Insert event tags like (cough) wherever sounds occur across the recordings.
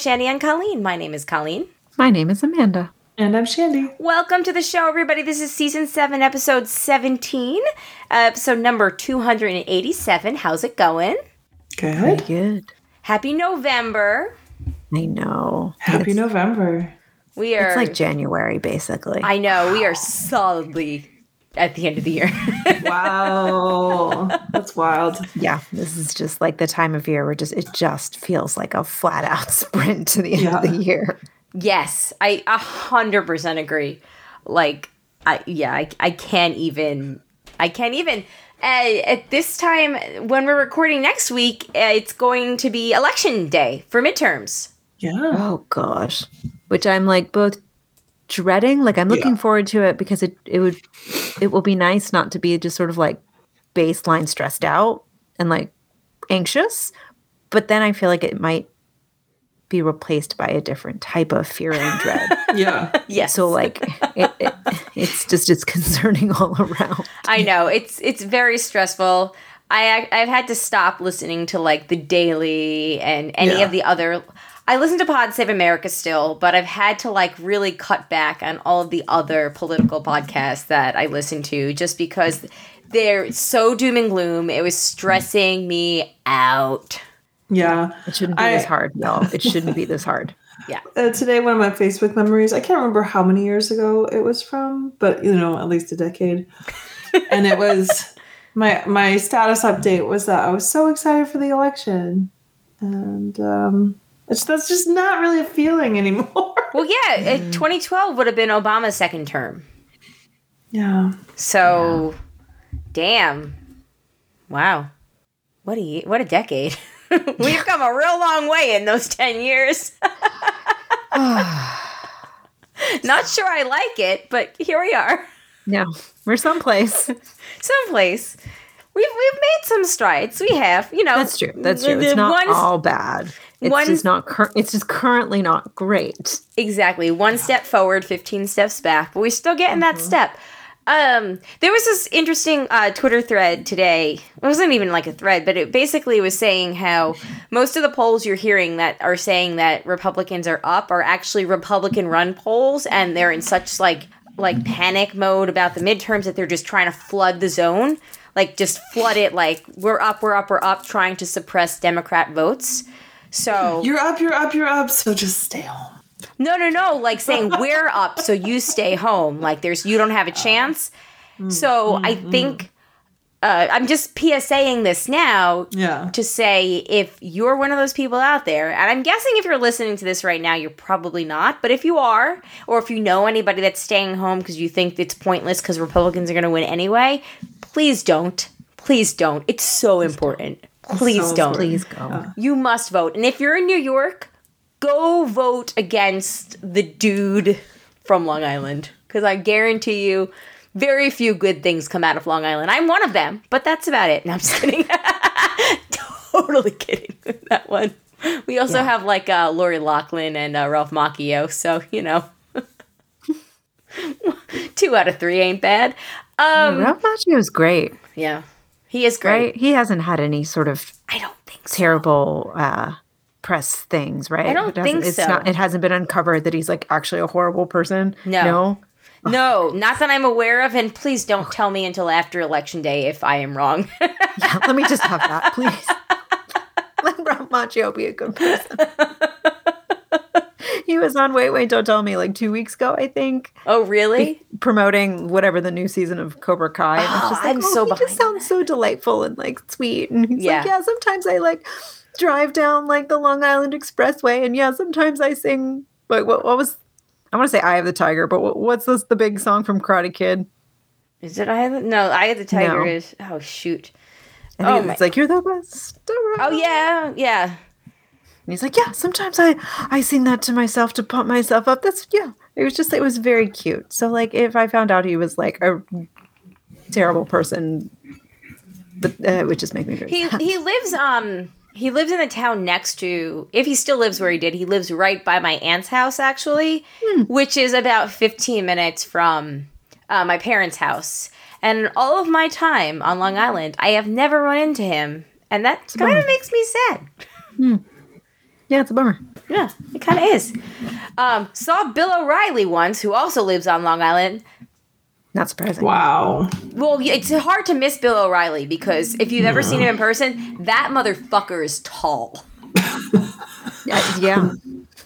podcast Shandy, and Colleen. My name is Colleen. My name is Amanda. And I'm Shandy. Welcome to the show, everybody. This is season seven, episode 17, uh, episode number 287. How's it going? Good. Good. Happy November. I know. Happy it's, November. We are. It's like January, basically. I know. We are solidly at the end of the year. (laughs) wow. That's wild. Yeah. This is just like the time of year where just it just feels like a flat out (laughs) sprint to the end yeah. of the year. Yes. I a hundred percent agree. Like I yeah, I, I can't even I can't even uh, at this time when we're recording next week, uh, it's going to be election day for midterms. Yeah. Oh gosh. Which I'm like both dreading. Like I'm looking yeah. forward to it because it it would it will be nice not to be just sort of like baseline stressed out and like anxious. But then I feel like it might be replaced by a different type of fear and dread. (laughs) yeah. Yes. So like it, it, it's just it's concerning (laughs) all around. I know. It's it's very stressful. I I've had to stop listening to like the Daily and any yeah. of the other I listen to Pod Save America still, but I've had to like really cut back on all of the other political podcasts that I listen to just because they're so doom and gloom. It was stressing me out. Yeah. It shouldn't be I, this hard, y'all. It shouldn't be this hard. (laughs) Yeah. Uh, today, one of my Facebook memories, I can't remember how many years ago it was from, but you know, at least a decade. and it was (laughs) my my status update was that I was so excited for the election. And um it's, that's just not really a feeling anymore. well, yeah, (laughs) mm. 2012 would have been Obama's second term. Yeah. So, yeah. damn. Wow. What a what a decade. (laughs) We've come a real long way in those 10 years. (sighs) Not sure I like it, but here we are. Yeah, we're someplace. (laughs) someplace. We've we've made some strides. We have, you know. That's true. That's true. It's not all bad. It's one, just not. Cur- it's just currently not great. Exactly. One step forward, fifteen steps back, but we're still getting mm-hmm. that step. Um, there was this interesting uh, Twitter thread today. It wasn't even like a thread, but it basically was saying how most of the polls you're hearing that are saying that Republicans are up are actually Republican run polls, and they're in such like like panic mode about the midterms that they're just trying to flood the zone, like just flood it. Like we're up, we're up, we're up, trying to suppress Democrat votes. So you're up, you're up, you're up. So just stay home. No, no, no. Like saying we're up, so you stay home. Like there's you don't have a chance. Mm, so mm, I mm. think uh, I'm just PSAing this now yeah. to say if you're one of those people out there, and I'm guessing if you're listening to this right now, you're probably not, but if you are, or if you know anybody that's staying home because you think it's pointless because Republicans are going to win anyway, please don't. Please don't. It's so important. Please so don't. Please go. You must vote. And if you're in New York, go vote against the dude from Long Island. Because I guarantee you, very few good things come out of Long Island. I'm one of them, but that's about it. No, I'm just kidding. (laughs) totally kidding with that one. We also yeah. have like uh, Lori Loughlin and uh, Ralph Macchio, so you know, (laughs) two out of three ain't bad. Um, yeah, Ralph Macchio is great. Yeah, he is great. Right? He hasn't had any sort of I don't think so. terrible uh, press things, right? I don't think it's so. Not, it hasn't been uncovered that he's like actually a horrible person. No. No. No, not that I'm aware of, and please don't tell me until after election day if I am wrong. (laughs) yeah, let me just have that, please. (laughs) Let Ralph Macchio be a good person. (laughs) he was on Wait Wait Don't Tell Me like two weeks ago, I think. Oh, really? promoting whatever the new season of Cobra Kai. And oh, just like, I'm oh, so he behind. just sounds so delightful and like sweet. And he's Yeah. like, yeah, sometimes I like drive down like the Long Island Expressway, and yeah, sometimes I sing. Like what? What was? I want to say "Eye of the Tiger," but what, what's this? The big song from Karate Kid. Is it I have no? I have the tiger No. is oh shoot. I think Oh, it's my- like you're the best. around." Oh yeah, yeah. And he's like, yeah, sometimes I I sing that to myself to pump myself up. That's yeah. It was just it was very cute. So like if I found out he was like a terrible person, but uh, it would just make me very He sad. he lives um he lives in the town next to if he still lives where he did he lives right by my aunt's house actually which is about 15 minutes from uh, my parents house and all of my time on long island i have never run into him and that kind of makes me sad Yeah, it's a bummer. Yeah, it kind of is. Um, saw Bill O'Reilly once, who also lives on Long Island. Not surprising. Wow. Well, it's hard to miss Bill O'Reilly because if you've ever seen him in person, that motherfucker is tall. Yeah, (laughs) yeah.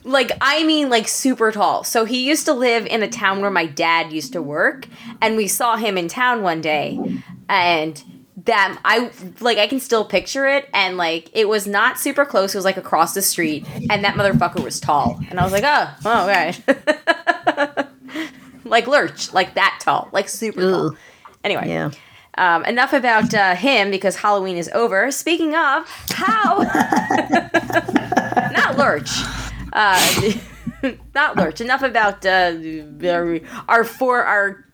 Like, I mean, like super tall. So he used to live in a town where my dad used to work, and we saw him in town one day, and that I like I can still picture it, and like it was not super close. It was like across the street, and that motherfucker was tall, and I was like, oh, oh, okay. (laughs) like Lurch, like that tall, like super tall. Anyway, Yeah. um, enough about uh, him because Halloween is over. Speaking of, how? (laughs) not Lurch. Uh, (laughs) not Lurch. Enough about uh, our- our four our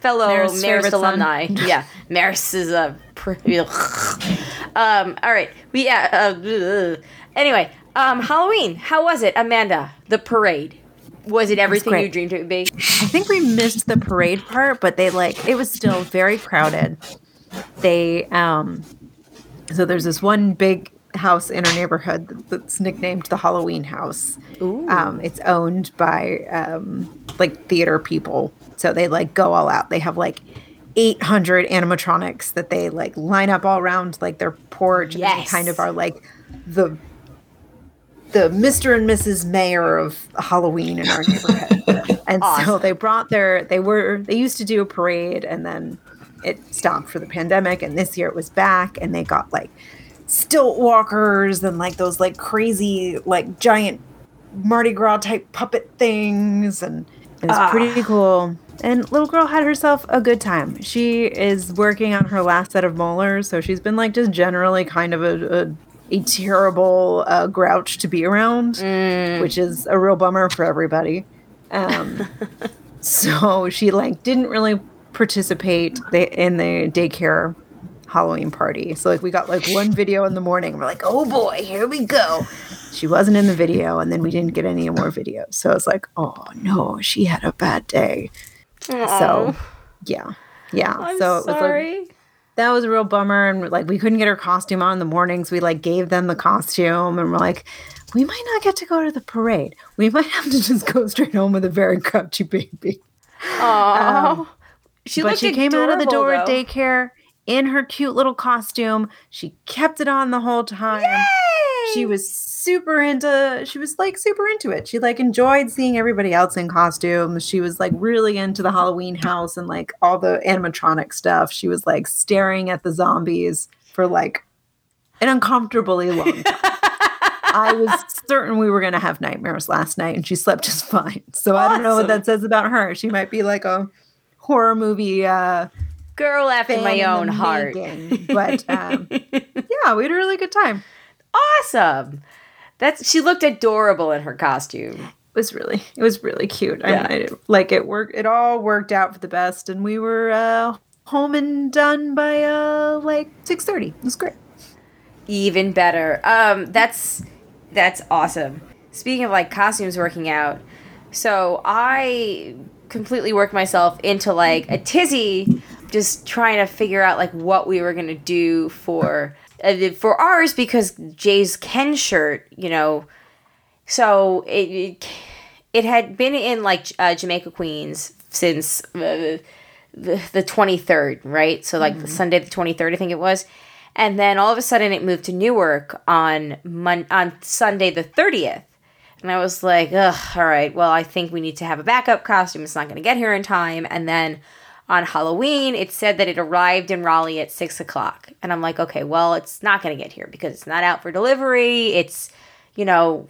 fellow Marist Marist, favorite son. alumni. (laughs) yeah, Marist is a. (laughs) Um. All right. We yeah. Uh, anyway, um, Halloween. How was it, Amanda? The parade. Was it everything great. you dreamed it would be? I think we missed the parade part, but they like it was still very crowded. They um so there's this one big house in our neighborhood that's nicknamed the Halloween house. Ooh. Um it's owned by um like theater people. So they like go all out. They have like 800 animatronics that they like line up all around like their porch and they Yes. kind of are like the the Mr. and Mrs. Mayor of Halloween in our neighborhood. (laughs) and so they brought their they were they used to do a parade and then it stopped for the pandemic and this year it was back and they got like stilt walkers and like those like crazy like giant Mardi Gras type puppet things and it was Ah. pretty cool. And little girl had herself a good time. She is working on her last set of molars, so she's been like just generally kind of a, a, a terrible uh, grouch to be around, which is a real bummer for everybody. Um, (laughs) so she like didn't really participate the, in the daycare Halloween party. So like we got like one video in the morning. We're like, oh boy, here we go. She wasn't in the video, and then we didn't get any more videos. So I was like, oh no, she had a bad day. So yeah, yeah. I'm so it was like sorry. that was a real bummer, and like we couldn't get her costume on in the mornings. We like gave them the costume, and we're like. We might not get to go to the parade. We might have to just go straight home with a very grouchy baby. Aww. Um, she but she came out of the door at daycare in her cute little costume. She kept it on the whole time. Yay! She was super into she was like super into it. She like enjoyed seeing everybody else in costumes. She was like really into the Halloween house and like all the animatronic stuff. She was like staring at the zombies for like an uncomfortably long time. (laughs) I was certain we were going to have nightmares last night and she slept just fine. So I don't know what that says about her. She might be like a horror movie uh girl after my own heart. making. But um, (laughs) yeah, we had a really good time. awesome. That's she looked adorable in her costume. It was really, it was really cute. I- Yeah. I, like it worked. It all worked out for the best, and we were uh, home and done by uh, like six thirty. It was great. Even better. Um, that's that's awesome. Speaking of like costumes working out, so I completely worked myself into like a tizzy, just trying to figure out like what we were gonna do for uh, for ours because Jay's Ken shirt, you know. So it it, it had been in like uh, Jamaica Queens since uh, the the twenty third, right? So like the Sunday the twenty third, I think it was, and then all of a sudden it moved to Newark on Mon- on Sunday the thirtieth. And I was like, ugh, all right, well, I think we need to have a backup costume. It's not going to get here in time. And then on Halloween, it said that it arrived in Raleigh at six o'clock. And I'm like, okay, well, it's not going to get here because it's not out for delivery. It's, you know,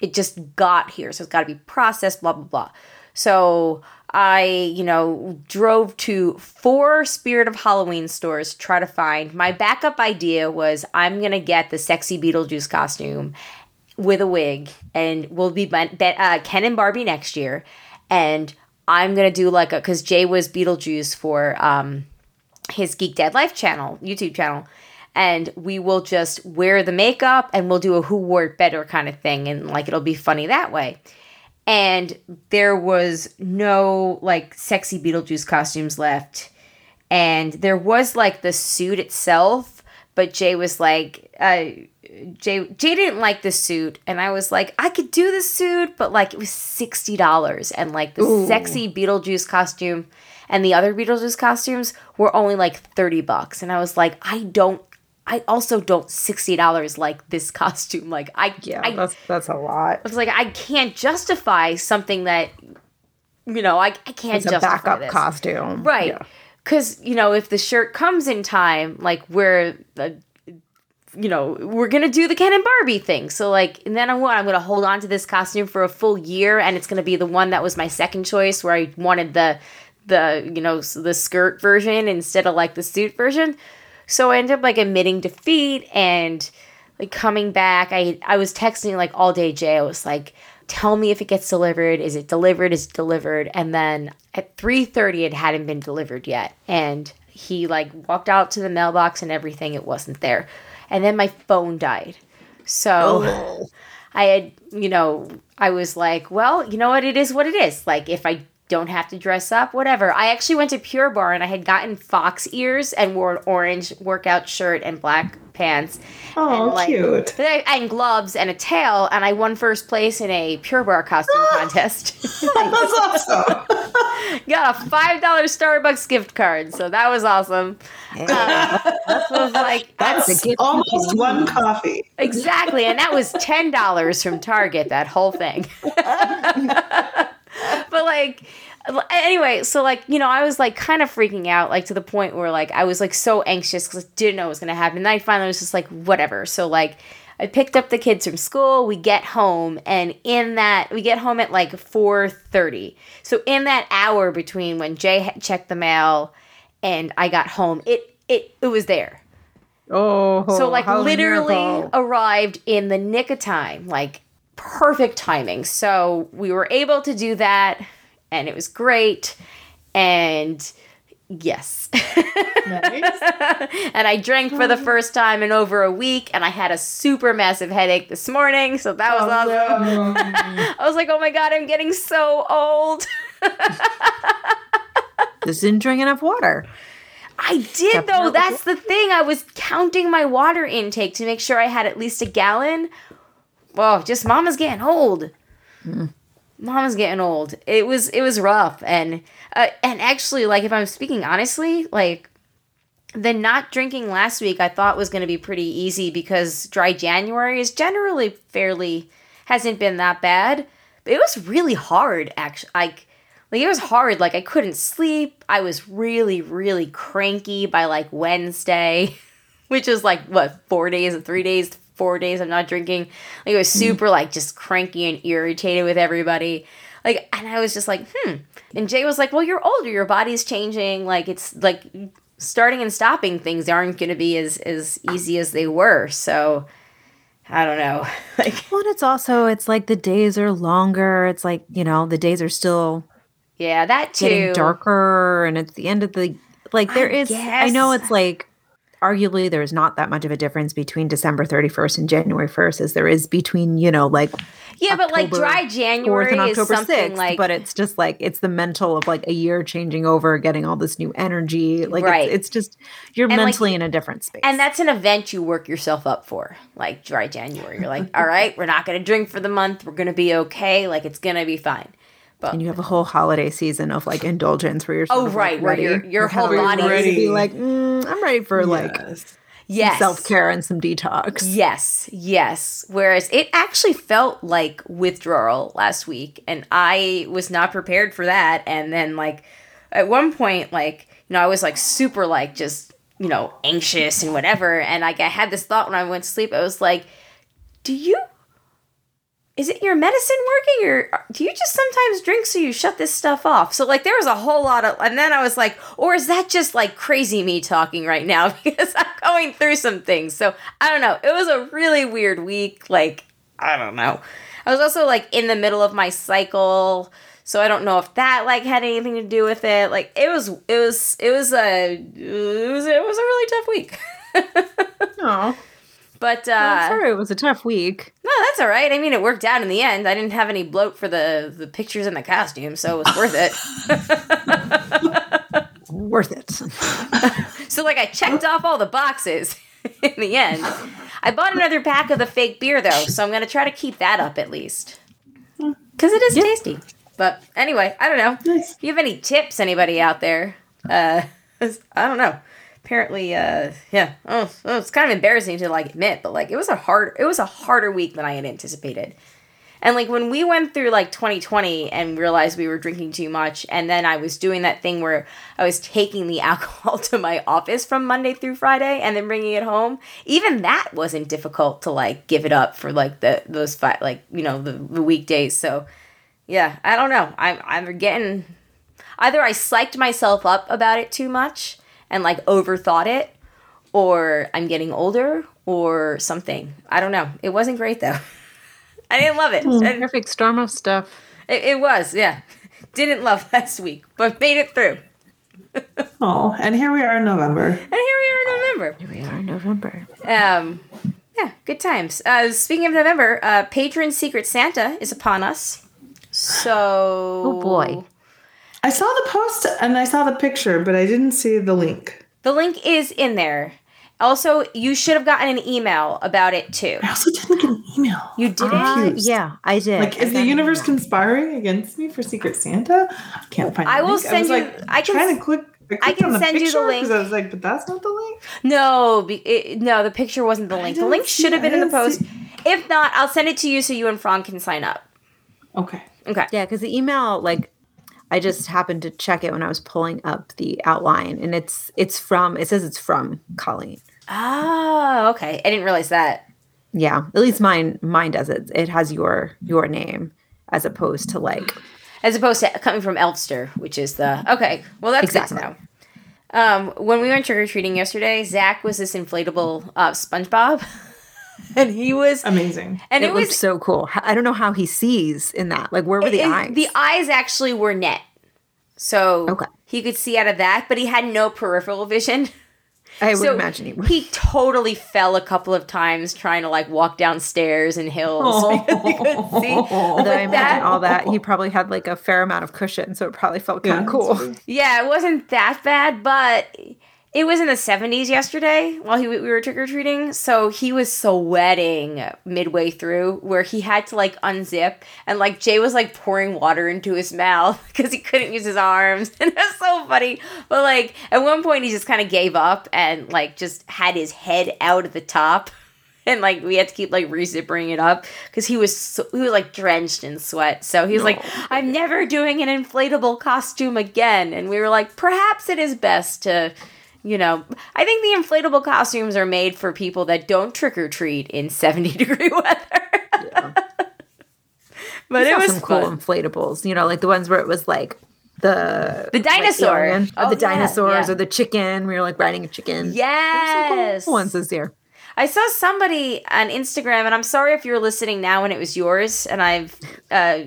it just got here. So it's got to be processed, blah, blah, blah. So I, you know, drove to four Spirit of Halloween stores to try to find. My backup idea was I'm going to get the sexy Beetlejuice costume with a wig and we'll be ben, ben, uh, Ken and Barbie next year. And I'm to do like a, because Jay was Beetlejuice for um, his Geek Dead Life channel, YouTube channel. And we will just wear the makeup and we'll do a who wore it better kind of thing. And like it'll be funny that way. And there was no like sexy Beetlejuice costumes left. And there was like the suit itself, but Jay was like, uh, Jay Jay didn't like the suit, and I was like, I could do the suit, but like it was sixty dollars, and like the Ooh. sexy Beetlejuice costume and the other Beetlejuice costumes were only like thirty bucks, and I was like, I don't. I also don't sixty dollars like this (laughs) costume. Like I, Yeah, I, that's that's a lot. I was like, I can't justify something that, you know, I, I can't It's a justify backup this. costume, Right. Yeah. Because, you know, if the shirt comes in time, like we're, uh, you know, we're to do the Ken and Barbie thing. So, like, and then I'm? I'm to hold on to this costume for a full year and it's to be the one that was my second choice where I wanted the, the, you know, the skirt version instead of like the suit version. So I ended up like admitting defeat and like coming back. I, I was texting like all day Jay. I was like, tell me if it gets delivered. Is it delivered? Is it delivered? And then at 3.30 it hadn't been delivered yet. And he like walked out to the mailbox and everything. It wasn't there. And then my phone died. So oh. I had, you know, I was like, well, you know what? It is what it is. Like, if I don't have to dress up, whatever. I actually went to Pure Barre and I had gotten fox ears and wore an orange workout shirt and black pants. Oh, and, like, cute. (laughs) And gloves and a tail, and I won first place in a Pure Barre costume (laughs) contest. (laughs) That's awesome. Got a five dollar Starbucks gift card, so that was awesome. Uh, that was like That's That's almost one coffee. Exactly, and that was ten dollars from Target. That whole thing. but like, anyway, so like you know, I was like kind of freaking out, like to the point where like I was like so anxious because I didn't know what was gonna happen. And I finally was just like, whatever. So like. I picked up the kids from school. We get home, and in that we get home at like four thirty. So in that hour between when Jay had checked the mail and I got home, it it it was there. Oh, So like literally miracle. arrived in the nick of time, like perfect timing. So we were able to do that and it was great. And yes. Nice. (laughs) and I drank for the first time in over a week and I had a super massive headache this morning, so that was awesome. Oh, no. (laughs) I was like, "Oh my god, I'm getting so old." (laughs) Just didn't drink enough water. I did Kept though. That's the thing. I was counting my water intake to make sure I had at least a gallon. Well, just mama's getting old. Mm. Mama's getting old. It was it was rough and uh, and actually like if I'm speaking honestly, like the not drinking last week I thought was going to be pretty easy because dry January is generally fairly hasn't been that bad. But it was really hard actually. Like like it was hard. Like I couldn't sleep. I was really really cranky by like Wednesday, (laughs) which is like what, 4 days, 3 days, 4 days I'm not drinking. Like it was super like just cranky and irritated with everybody. Like and I was just like, "Hmm." And Jay was like, "Well, you're older. Your body's changing. Like it's like starting and stopping things aren't going to be as as easy as they were." So I don't know. (laughs) Like Well, and it's also it's like the days are longer. It's like you know the days are still yeah, that too. getting darker, and it's the end of the like. There I is. I know it's like arguably there's not that much of a difference between December 31st and January 1st as there is between you know like Yeah, but like dry January and is October something 6th, like but it's just like it's the mental of like a year changing over, getting all this new energy. Like Right. it's, it's just you're And, like- mentally in a different space. And that's an event you work yourself up for, like dry January. You're like, all right, we're not going to drink for the month. We're going to be okay. Like, it's going to be fine. And you have a whole holiday season of like indulgence where you're Oh, of, like, right, where your- your You're whole body is- ready to be like mm, I'm ready for like Yes. Yes. self care and some detox. Yes, yes. Whereas it actually felt like withdrawal last week, and I was not prepared for that. And then, like, at one point, like, you know, I was like super, like, just, you know, anxious and whatever. And like, I had this thought when I went to sleep. I was like, do you is it your medicine working or uh, do you just sometimes drink so you shut this stuff off? So like there was a whole lot of and then i was like or is that just like crazy me talking right now? (laughs) Because i'm going through some things. So i don't know. It was a really weird week like i don't know. I was also like in the middle of my cycle so i don't know if that like had anything to do with it. Like it was it was it was a it was it was a really tough week. (laughs) No, but uh I'm sorry it was a tough week. No, that's all right. I mean, it worked out in the end. I didn't have any bloat for the the pictures and the costume, so it was worth it. (laughs) Worth it. (laughs) so, like, I checked off all the boxes. (laughs) in the end. I bought another pack of the fake beer though, so I'm gonna try to keep that up at least. Because it is tasty. But anyway, I don't know. Nice. If you have any tips, anybody out there, uh, I don't know. Apparently, uh, yeah, oh, oh, it's kind of embarrassing to like admit, but like it was a hard, it was a harder week than I had anticipated. And like when we went through like 2020 and realized we were drinking too much, and then I was doing that thing where I was taking the (laughs) alcohol to my office from Monday through Friday and then bringing it home. Even that wasn't difficult to like give it up for like the those five like you know the, the weekdays. So yeah, I don't know. I'm I'm getting either I psyched myself up about it too much and like overthought it, or I'm getting older or something. I don't know. It wasn't great though. (laughs) I didn't love it. And Perfect storm of stuff. It, it was, yeah. (laughs) Didn't love (laughs) last week, but made it through. Oh, and here we are in November. And here we are in November. Here we are in November. Um, yeah, good times. Uh, speaking of November, uh, Patron Secret Santa is upon us. So, Oh, boy. I saw the post and I saw the picture, but I didn't see the link. the link is in there. Also, you should have gotten an email about it too. I also didn't get an email. You didn't? Uh, yeah, I did. Like, is the universe email. conspiring against me for Secret Santa? I can't find. I the will link. send I you- was like I can trying to click. I, I can send you the link. because I was like, but that's not the link. No, it, no, the picture wasn't the link. The link see- should have been in the post. see- If not, I'll send it to you so you and Frank can sign up. Okay. Okay. Yeah, because the email, like, I just happened to check it when I was pulling up the outline, and it's it's from. It says it's from Colleen. Oh, okay. I didn't realize that. Yeah, at least mine mine does it. It has your your name as opposed to like As opposed to coming from Elfster, which is the okay. Well, that's Exactly. good to know. Um, when we went trick or treating yesterday, Zach was this inflatable uh, SpongeBob, (laughs) (laughs) and he was, Amazing. and it, it, was so cool. I don't know how he sees in that. Like, where were the it- eyes? The eyes actually were net, so Okay. he could see out of that, but he had no peripheral vision. (laughs) I would so imagine he would. he totally fell a couple of times trying to like walk downstairs and hills because (laughs) he couldn't see. Although I imagine that- all that, he probably had like a fair amount of cushion, so it probably felt kind Yeah, of cool. Yeah, it wasn't that bad, but it was in the 70s yesterday while he, we were trick or treating. So he was sweating midway through where he had to like unzip and like Jay was like pouring water into his mouth (laughs) because he couldn't use his arms. (laughs) And that's so funny. But like at one point he just kind of gave up and like just had his head out at the top. (laughs) And like we had to keep like rezipping it up because he was so, he was like drenched in sweat. So he was like, "I'm never doing an inflatable costume again." And we were like, "Perhaps it is best to, you know, I think the inflatable costumes are made for people that don't trick or treat in 70 (laughs) degree weather." (laughs) but it was some cool fun. inflatables, you know, like the ones where it was like the The dinosaur. like, Oh, or the yeah, dinosaurs, yeah. or the chicken. We were like riding a chicken. Yes. cool ones this year. I saw somebody on Instagram, and I'm sorry if you're listening now and it was yours, and I've uh,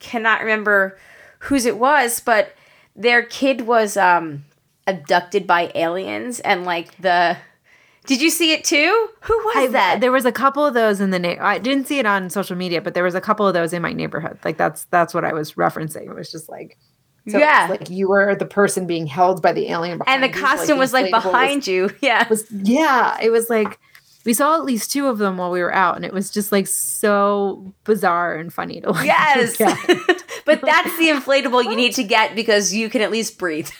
cannot remember whose it was, but their kid was um, abducted by aliens, and like the. Did you see it too? Who was I, that? There was a couple of those in the na- I didn't see it on social media, but there was a couple of those in my neighborhood. Like that's that's what I was referencing. It was just like so Yeah. like you were the person being held by the alien behind and the you, costume was like behind you. Yeah. was yeah it was like we saw at least two of them while we were out and it was just like so bizarre and funny to like Yes. (laughs) (laughs) but (laughs) that's the inflatable you need to get because you can at least breathe.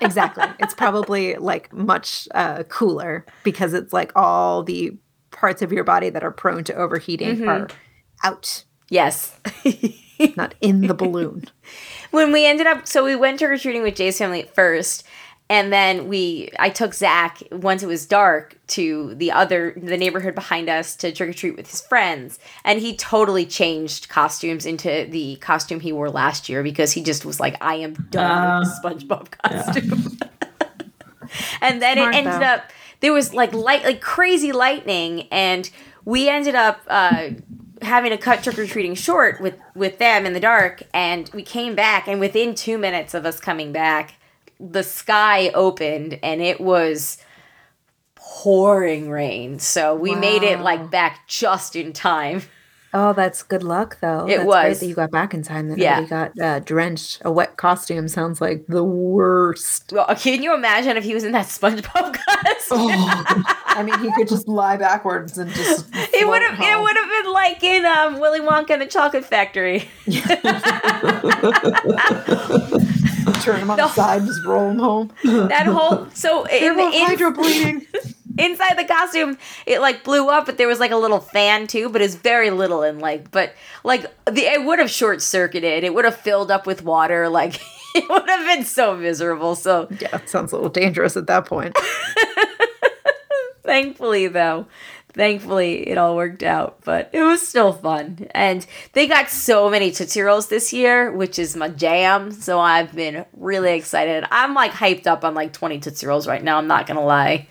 Exactly it's probably like much uh, cooler because it's like all the parts of your body that are prone to overheating Mm-hmm. are out Yes. not in the balloon (laughs) when we ended up so we went trick or treating with Jay's family at first, and then we I took Zach once it was dark to the other the neighborhood behind us to trick or treat with his friends, and he totally changed costumes into the costume he wore last year because he just was like, I am done with the SpongeBob costume. (laughs) and then Smart, it ended though. up there was like light like crazy lightning and we ended up uh having to cut trick or treating short with with them in the dark and we came back and within 2 minutes of us coming back the sky opened and it was pouring rain so we made it like back just in time Oh, that's good luck, though. It that's was. great that you got back in time. That Yeah. nobody got uh, drenched. A wet costume sounds like the worst. Well, can you imagine if he was in that SpongeBob (laughs) costume? I mean, he could just lie backwards and just. It would have. It would have been like in um, Willy Wonka and the Chocolate Factory. (laughs) (laughs) (laughs) turn him on the side, just roll him home. (laughs) That whole so in, in, hydroplaning. (laughs) inside the costume, it like blew up, but there was like a little fan too, but it's very little and like, but like the it would have short circuited. It would have filled up with water. Like it would have been so miserable. So Yeah, it sounds a little dangerous at that point. thankfully though thankfully it all worked out but it was still fun. And they got so many tootsie rolls this year which is my jam so i've been really excited. I'm like hyped up on like 20 tootsie rolls right now i'm not gonna lie.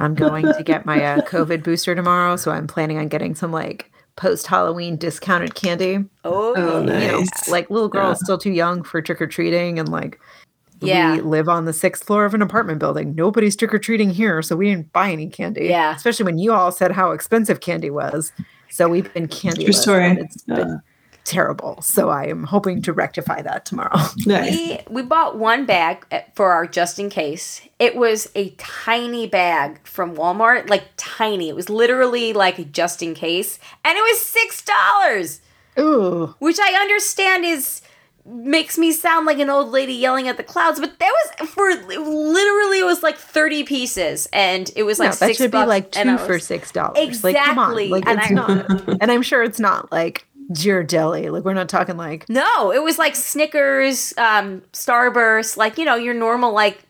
I'm going to get my uh, COVID booster tomorrow, so I'm planning on getting some like post Halloween discounted candy. oh, Oh, You know, nice. like little girl is still too young for trick or treating, and like Yeah. we live on the sixth floor of an apartment building. Nobody's trick or treating here, so we didn't buy any candy. Yeah. especially when you all said how expensive candy was. So we've been candy. True story. It's been terrible. So I am hoping to rectify that tomorrow. (laughs) Nice. we, we bought one bag uh, for our just in case it was a tiny bag from walmart like tiny it was literally like just in case and it was six dollars Ooh, which I understand is makes me sound like an old lady yelling at the clouds, but that was for literally it was like thirty pieces, and it was like no, that six should be like and two for was- six dollars. Like, come on. Exactly, Like, and it's I- not. (laughs) And I'm sure it's not like Ghirardelli. Like, we're not talking like No, it was like Snickers, um, Starburst, like you know your normal like.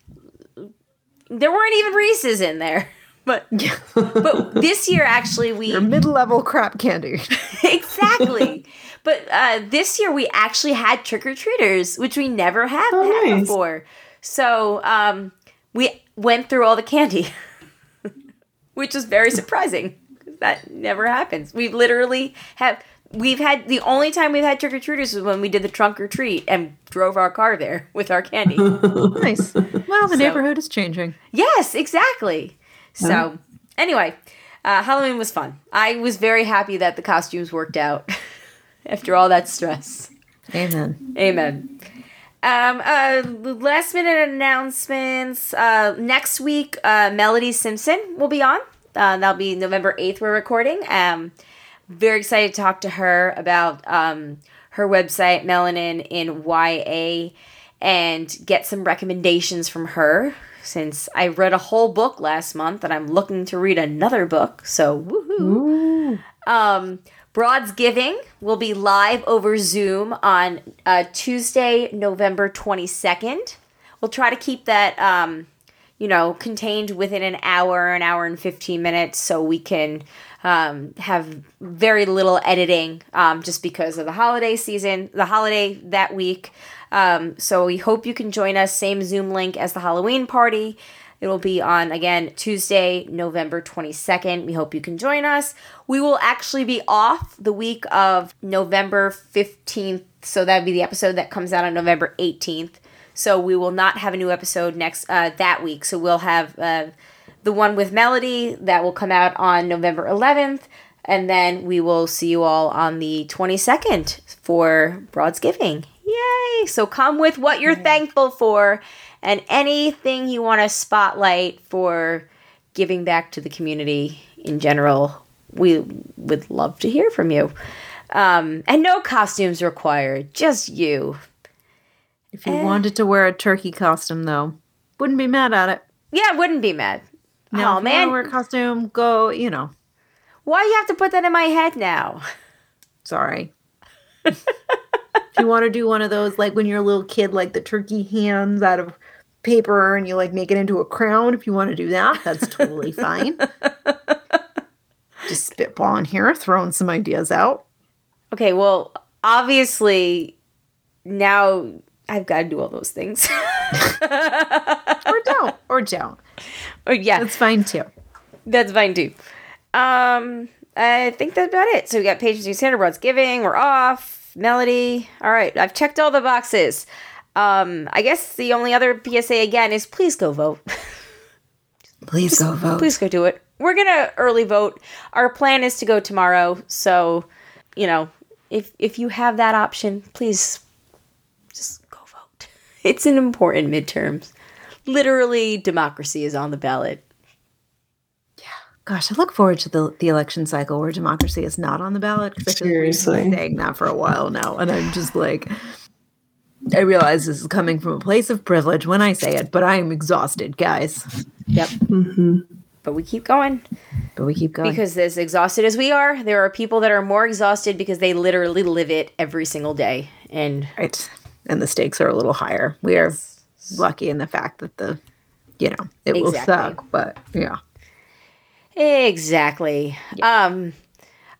There weren't even Reese's in there, (laughs) but (laughs) but this year actually we your mid-level crap candy. exactly. But uh, this year we actually had trick or treaters, which we never have Oh, had nice. before. So um, we went through all the candy, (laughs) which was very surprising. That never happens. We literally have. We've had the only time we've had trick or treaters was when we did the trunk or treat and drove our car there (laughs) with our candy. (laughs) nice. Well, the So- neighborhood is changing. Yes, exactly. So, anyway, uh, Halloween was fun. I was very happy that the costumes worked out after all that stress. Amen. Amen. Um, uh, last minute announcements. Uh, next week, uh, Melody Simpson will be on. Uh, that'll be November 8th, we're recording. Um, very excited to talk to her about um, her website, Melanin in YA, and get some recommendations from her since I read a whole book last month and I'm looking to read another book. So, woohoo. Um, Broad's Giving will be live over Zoom on uh, Tuesday, November 22nd. We'll try to keep that, um, you know, contained within an hour, an hour and 15 minutes so we can um, have very little editing um, just because of the holiday season, the holiday that week. Um, so we hope you can join us. Same Zoom link as the Halloween party. It will be on again Tuesday, November 22nd. We hope you can join us. We will actually be off the week of November 15th. So that'd be the episode that comes out on November 18th. So we will not have a new episode next uh, that week. So we'll have uh, the one with Melody that will come out on November 11th. And then we will see you all on the 22nd for Broad's Giving. Yay! So come with what you're thankful for and anything you want to spotlight for giving back to the community in general. We would love to hear from you. Um, and no costumes required, just you. If you wanted to wear a turkey costume, though, wouldn't be mad at it. Yeah, wouldn't be mad. No, oh if you wanna man, wear a costume, go. You know, why you have to put that in my head now? sorry. (laughs) if you want to do one of those, like when you're a little kid, like the turkey hands out of paper, and you like make it into a crown. If you want to do that, that's totally (laughs) fine. Just spitballing here, throwing some ideas out. Okay, well, obviously now I've got to do all those things. (laughs) Or don't, or don't. Or, yeah, That's fine too. That's fine too. Um, I think that's about it. So we got Patience New Standard, Broad's Giving, we're off, Melody. All right, I've checked all the boxes. Um, I guess the only other PSA again is please go vote. (laughs) Please go vote. please go do it. We're gonna early vote. Our plan is to go tomorrow, so you know, if if you have that option, please just go vote. (laughs) It's an important midterms. Literally, democracy is on the ballot. Yeah. Gosh, I look forward to the, the election cycle where democracy is not on the ballot because I feel like we've Seriously. been saying that for a while now, and I'm just like, I realize this is coming from a place of privilege when I say it, but I am exhausted, guys. Yep. Mm-hmm. But we keep going But we keep going. because as exhausted as we are, there are people that are more exhausted because they literally live it every single day. And right, and the stakes are a little higher. We are lucky in the fact that the, you know, it will suck, but yeah. exactly. Um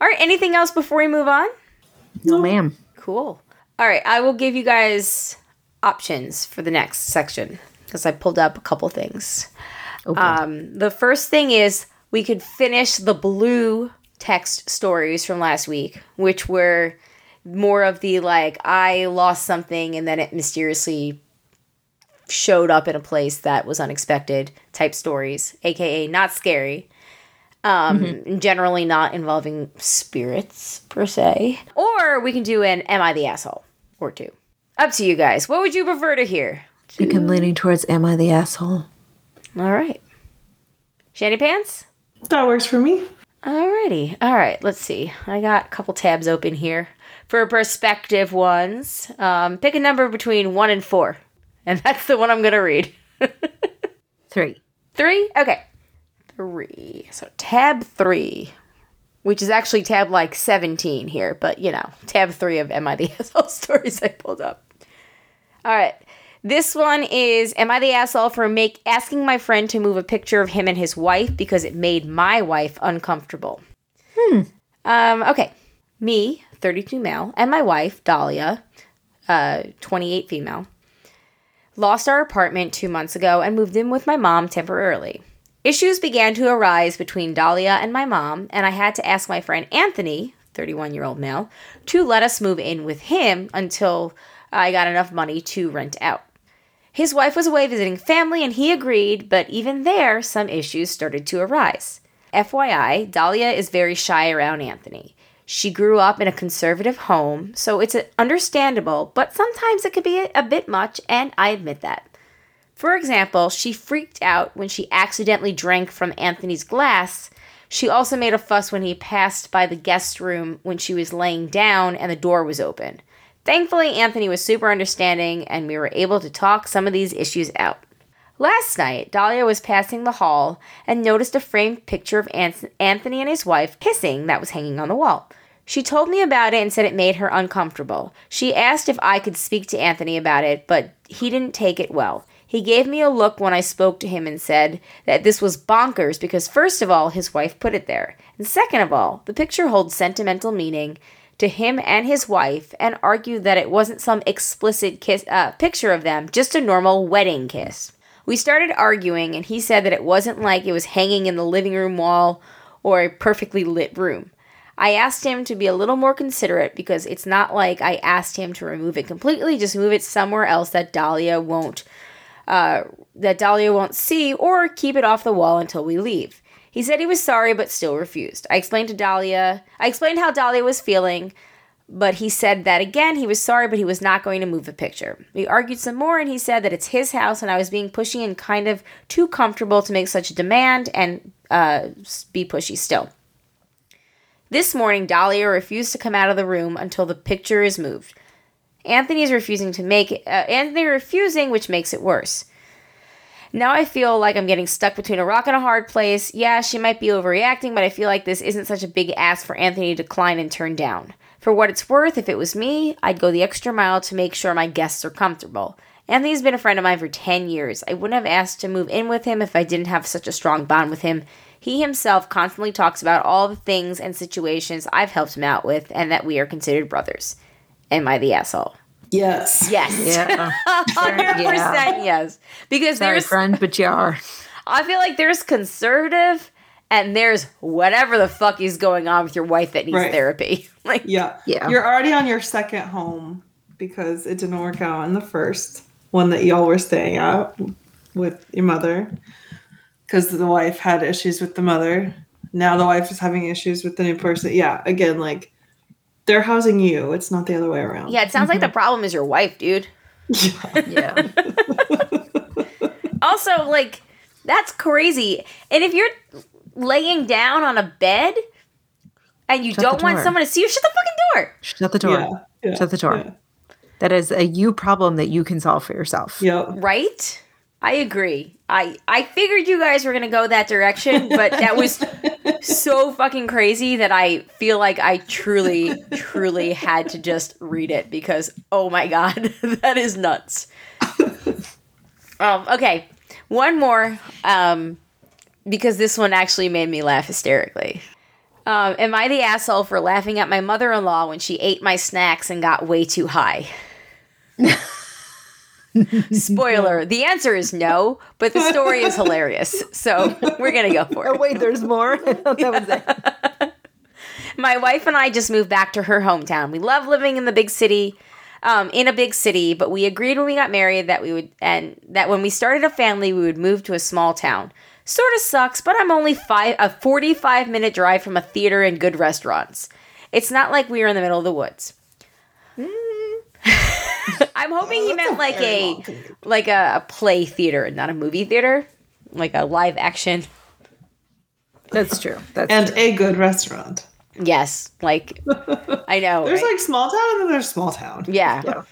all right, anything else before we move on? No, ma'am. Cool. All right, I will give you guys options for the next section because I pulled up a couple things. Okay. Um, the first thing is we could finish the blue text stories from last week, which were more of the like, I lost something and then it mysteriously showed up in a place that was unexpected type stories, aka not scary. Um, generally not involving spirits per se. Or we can do an Am I the Asshole or two. Up to you guys. What would you prefer to hear? I think I'm leaning towards Am I the Asshole? All right. Shanty Pants? That works for me. Alrighty. All right. Let's see. I got a couple tabs open here for perspective ones. Um, pick a number between one and four, and (laughs) that's the one I'm gonna read. (laughs) Three. Three. Okay. Three. So tab three, which is actually tab like seventeen here, but you know, tab three of Am I the (laughs) Asshole stories I pulled up. All right. This one is Am I the asshole for make asking my friend to move a picture of him and his wife because it made my wife uncomfortable? Hmm. Um, okay. Me, 32 male, and my wife, Dahlia, uh, 28 female, lost our apartment two months ago and moved in with my mom temporarily. Issues began to arise between Dahlia and my mom, and I had to ask my friend Anthony, 31 year old male, to let us move in with him until I got enough money to rent out. His wife was away visiting family and he agreed, but even there, some issues started to arise. FYI, Dahlia is very shy around Anthony. She grew up in a conservative home, so it's understandable, but sometimes it could be a, bit much, and I admit that. For example, she freaked out when she accidentally drank from Anthony's glass. She also made a fuss when he passed by the guest room when she was laying down and the door was open. Thankfully, Anthony was super understanding and we were able to talk some of these issues out. Last night, Dahlia was passing the hall and noticed a framed picture of Anthony and his wife kissing that was hanging on the wall. She told me about it and said it made her uncomfortable. She asked if I could speak to Anthony about it, but he didn't take it well. He gave me a look when I spoke to him and said that this was bonkers because, first of all, his wife put it there, and second of all, the picture holds sentimental meaning to him and his wife, and argued that it wasn't some explicit kiss uh, picture of them, just a normal wedding kiss. We started arguing, and he said that it wasn't like it was hanging in the living room wall or a perfectly lit room. I asked him to be a little more considerate because it's not like I asked him to remove it completely, just move it somewhere else that Dahlia won't uh, that Dahlia won't see or keep it off the wall until we leave. He said he was sorry but still refused. I explained to Dahlia, I explained how Dahlia was feeling, but he said that again he was sorry but he was not going to move the picture. We argued some more and he said that it's his house and I was being pushy and kind of too comfortable to make such a demand and uh, be pushy still. This morning, Dahlia refused to come out of the room until the picture is moved. Anthony is refusing to make uh, Anthony refusing, which makes it worse. Now I feel like I'm getting stuck between a rock and a hard place. Yeah, she might be overreacting, but I feel like this isn't such a big ask for Anthony to decline and turn down. For what it's worth, if it was me, I'd go the extra mile to make sure my guests are comfortable. Anthony's been a friend of mine for 10 years. I wouldn't have asked to move in with him if I didn't have such a strong bond with him. He himself constantly talks about all the things and situations I've helped him out with and that we are considered brothers. Am I the asshole? Yes. Yes. Yeah. (laughs) 100% Yeah. yes. Because Sorry, there's friend, but you are. (laughs) I feel like there's conservative and there's whatever the fuck is going on with your wife that needs Right. therapy. (laughs) Like Yeah. Yeah. You're already on your second home because it didn't work out in the first one that y'all were staying at with your mother. Because the wife had issues with the mother. Now the wife is having issues with the new person. Yeah. Again, like they're housing you. It's not the other way around. Yeah, it sounds like the mm-hmm. problem is your wife, dude. Yeah. (laughs) Also, like, that's crazy. And if you're laying down on a bed and you Shut don't want someone to see you, shut the fucking door. Shut the door. Yeah. yeah, Shut the door. yeah. That is a you problem that you can solve for yourself. Yep. Right? I agree. I I figured you guys were gonna go that direction, but that was (laughs) so fucking crazy that I feel like I truly, truly had to just read it because oh my god, (laughs) that is nuts. um, okay, one more, um, because this one actually made me laugh hysterically. Um, am I the asshole for laughing at my mother-in-law when she ate my snacks and got way too high? (laughs) Spoiler: the answer is no, but the story is hilarious, so we're gonna go for it. Oh wait, there's more. (laughs) That was it. (laughs) My wife and I just moved back to her hometown. We love living in the big city, um, in a big city, but we agreed when we got married that we would, and that when we started a family, we would move to a small town. Sort of sucks, but I'm only five a 45 minute drive from a theater and good restaurants. It's not like we are in the middle of the woods. (laughs) I'm hoping he meant like a like a, a play theater, not a movie theater, like a live action. That's true. That's And true. a good restaurant. Yes, like I (laughs) know. There's right? like small town and then there's small town. Yeah. Yeah.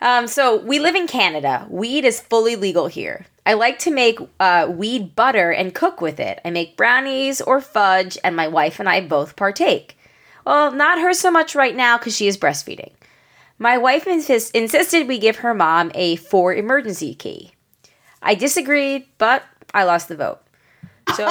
Um, so we live in Canada. Weed is fully legal here. I like to make uh, weed butter and cook with it. I make brownies or fudge, and my wife and I both partake. Well, not her so much right now because she is breastfeeding. My wife insist- insisted we give her mom a for emergency key. I disagreed, but I lost the vote. So,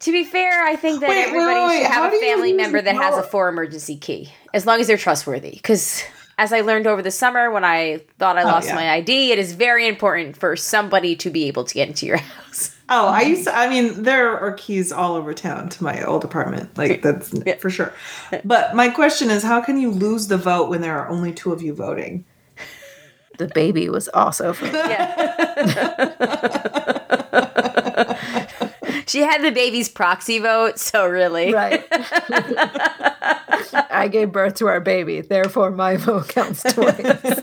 to be fair, I think that Wait, everybody wait, wait. should have a family member that has a for emergency key, as long as they're trustworthy. Because as I learned over the summer when I thought I oh, lost Oh, yeah. my ID, it is very important for somebody to be able to get into your (laughs) house. Oh, I used to, I mean, there are keys all over town to my old apartment. Like, that's Yeah. for sure. But my question is how can you lose the vote when there are only two of you voting? the baby was also (laughs) for She had the baby's proxy vote, so really. right. (laughs) I gave birth to our baby, therefore my vote counts twice. (laughs)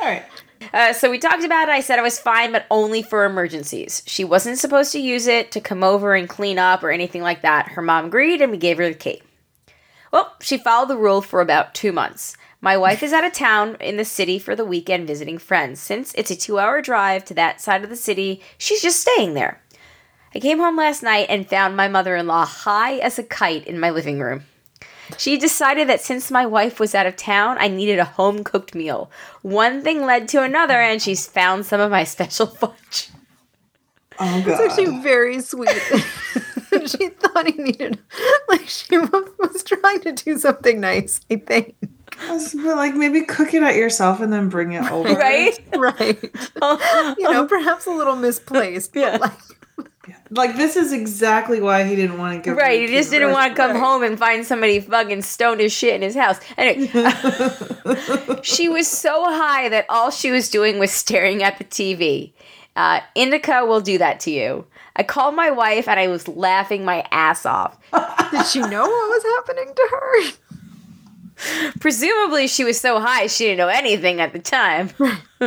All right. Uh, so we talked about it. I said I was fine, but only for emergencies. She wasn't supposed to use it to come over and clean up or anything like that. Her mom agreed, and we gave her the key. Well, she followed the rule for about two months. My wife is out of town in the city for the weekend visiting friends. Since it's a two hour drive to that side of the city, she's just staying there. I came home last night and found my mother in law high as a kite in my living room. She decided that since my wife was out of town, I needed a home cooked meal. One thing led to another, and she's found some of my special (laughs) fudge. Oh, God. It's actually very sweet. (laughs) she thought he needed, like, she was, was trying to do something nice, I think. But, like, maybe cook it out yourself and then bring it over. (laughs) Right? Right. Uh-huh. You know, perhaps a little misplaced. Yeah. But like, Like, this is exactly why he didn't want to give Right, he just didn't want to come Right. home and find somebody fucking stoned as shit in his house. Anyway, (laughs) she was so high that all she was doing was staring at the TV. Uh, Indica will do that to you. I called my wife and I was laughing my ass off. did she know what was happening to her? Presumably, she was so high she didn't know anything at the time. (laughs)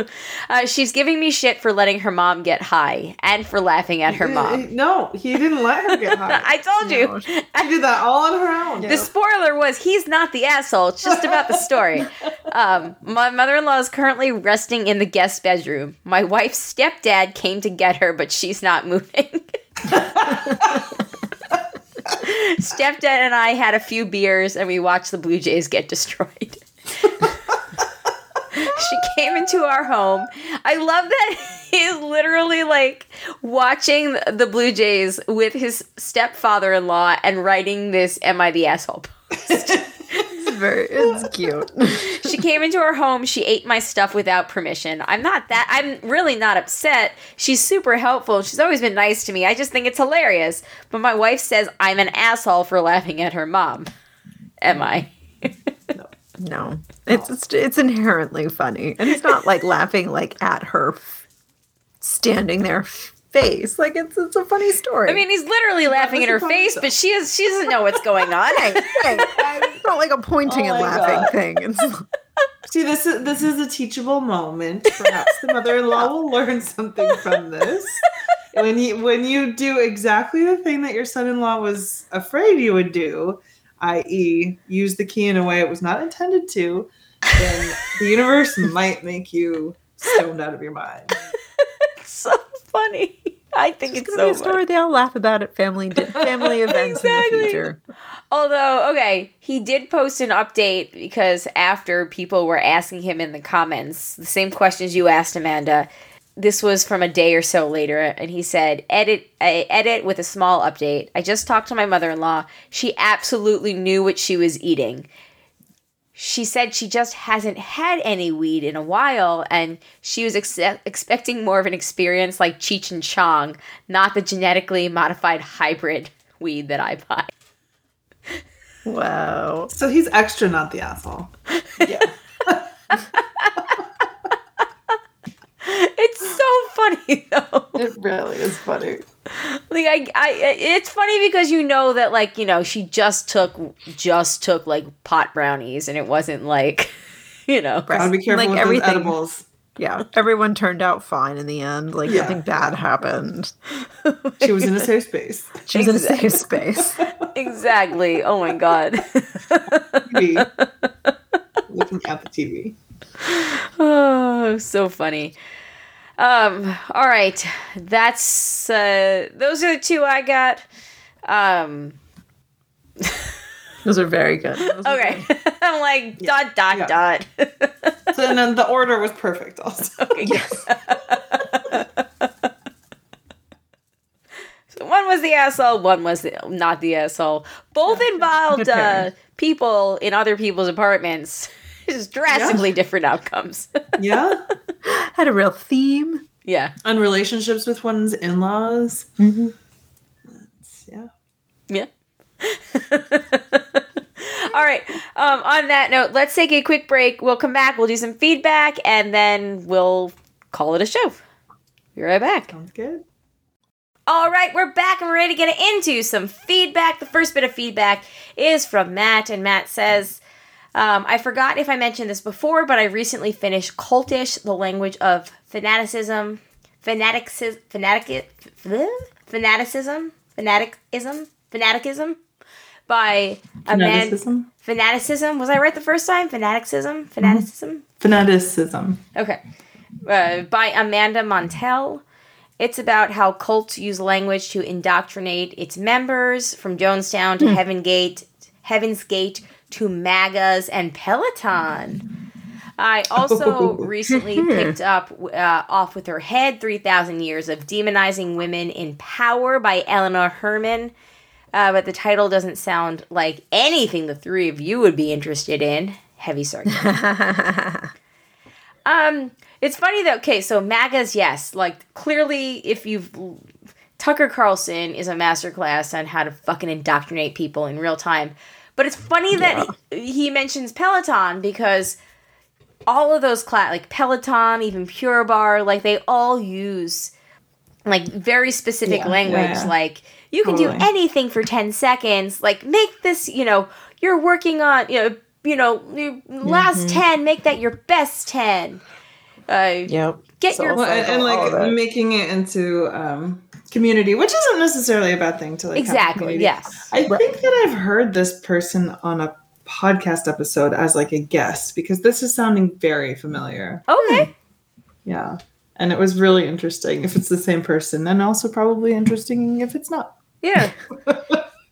uh, she's giving me shit for letting her mom get high and for laughing at her mom. No, he didn't let her get high. (laughs) I told you. No. she did that all on her own. The spoiler was he's not the asshole. It's just about the story. (laughs) Um, my mother-in-law is currently resting in the guest bedroom. My wife's stepdad came to get her, but she's not moving. Stepdad and I had a few beers and we watched the Blue Jays get destroyed. she came into our home. I love that he's literally like watching the Blue Jays with his stepfather-in-law and writing this "Am I the asshole?" It's (laughs) it's (laughs) cute. she came into our home. She ate my stuff without permission. I'm not that. I'm really not upset. She's super helpful. She's always been nice to me. I just think it's hilarious. But my wife says I'm an asshole for laughing at her mom. Am I? No, it's, it's it's inherently funny, and it's not like laughing like at her standing there face. Like it's it's a funny story. I mean, he's literally laughing in her face, fun. but she is she doesn't know what's going on. (laughs) it's not like a pointing Oh and laughing God. thing. It's, (laughs) See, this is this is a teachable moment. Perhaps the mother-in-law (laughs) will learn something from this. When you when you do exactly the thing that your son-in-law was afraid you would do, i.e., use the key in a way it was not intended to, then the universe might make you stoned out of your mind. So (laughs) funny. I think it's it's gonna be so a funny. story they all laugh about at family family events in the future. Although, okay, he did post an update because after people were asking him in the comments the same questions you asked Amanda, this was from a day or so later, and he said, "Edit, uh, edit with a small update. I just talked to my mother-in-law. She absolutely knew what she was eating. She said she just hasn't had any weed in a while, and she was ex- expecting more of an experience like Cheech and Chong, not the genetically modified hybrid weed that I buy." Wow. So he's extra, not the asshole. (laughs) Yeah. (laughs) It's so funny though. It really is funny. Like I, I, it's funny because you know that like you know she just took just took like pot brownies and it wasn't like, (laughs) you know. Gotta be careful Like with everything. those edibles. Yeah, (laughs) everyone turned out fine in the end. Like Yeah. nothing bad happened. She was in a safe space. (laughs) She was in a safe space. Exactly. Oh my god. TV. Looking at the TV. oh, so funny. Um. All right. That's uh. Those are the two I got. Um. (laughs) Those are very good. Those Okay. (laughs) I'm like dot dot Yeah. dot. So and then the order was perfect also. (laughs) Okay, yes. so one was the asshole, one was the, not the asshole. Both involved uh, people in other people's apartments. (laughs) Just drastically different outcomes. (laughs) Yeah. Had a real theme. yeah. On relationships with one's in-laws. Mm-hmm. Yeah. Yeah. (laughs) All right. Um, on that note, let's take a quick break. We'll come back. We'll do some feedback, and then we'll call it a show. Be right back. Sounds good. All right, we're back and we're ready to get into some feedback. The first bit of feedback is from Matt, and Matt says, um, I forgot if I mentioned this before, but I recently finished Cultish, the language of fanaticism, fanaticism, fanatic, fanaticism, fanaticism, fanaticism, by Amanda. Fanaticism. Fanaticism. Was I right the first time? Fanaticism, fanaticism. Fanaticism. Okay. Uh, by Amanda Montell. It's about how cults use language to indoctrinate its members from Jonestown to Heaven Gate, Heaven's Gate to MAGAs and Peloton. I also (laughs) recently picked up uh, Off with Her Head 3,000 Years of Demonizing Women in Power by Eleanor Herman. Uh, but the title doesn't sound like anything the three of you would be interested in. Heavy (laughs) sarcasm. Um, it's funny though. Okay, so MAGAs, yes, like clearly, if you've Tucker Carlson is a masterclass on how to fucking indoctrinate people in real time. But it's funny that he, he mentions Peloton because all of those class, like Peloton, even Pure Barre, like they all use like very specific Yeah, language. yeah, yeah. Like you can do anything for ten seconds. Like make this, you know, you're working on, you know, you know, your last ten, make that your best ten. Uh, Yep. get your Well, and, and like making it into um, community, which isn't necessarily a bad thing to like exactly yes. I think that I've heard this person on a podcast episode as like a guest because this is sounding very familiar. Okay. Hmm. Yeah. And it was really interesting if it's the same person, and also probably interesting if it's not. Yeah. (laughs)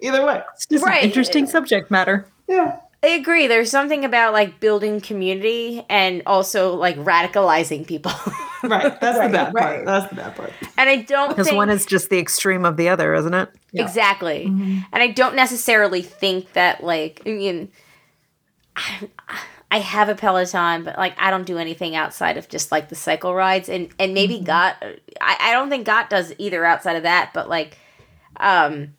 Either way. It's just Right. an interesting subject matter. Yeah. I agree. There's something about like building community and also like radicalizing people. (laughs) Right. That's Right, the bad right. part. That's the bad part. and I don't Because think one is just the extreme of the other, isn't it? Yeah. exactly. Mm-hmm. And I don't necessarily think that like I mean I, I have a Peloton, but like I don't do anything outside of just like the cycle rides and and maybe Mm-hmm. Got I, I don't think Got does either outside of that, but like um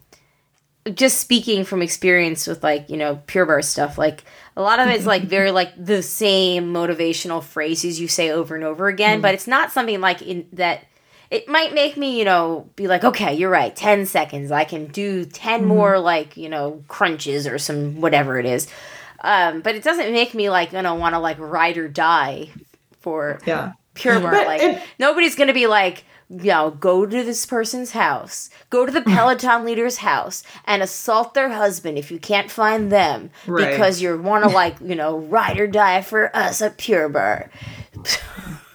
just speaking from experience with like you know Pure Barre stuff like a lot of it's like very like the same motivational phrases you say over and over again but it's not something like in that it might make me, you know, be like, okay, you're right, 10 seconds. I can do 10 Mm-hmm. more, like, you know, crunches or some whatever it is. Um, but it doesn't make me, like, you know, want to, like, ride or die for Yeah. Pure Barre. Like, it- nobody's to be like, you know, go to this person's house, go to the (laughs) Peloton leader's house and assault their husband if you can't find them Right. because you want to, like, you know, ride or die for us at Pure Barre.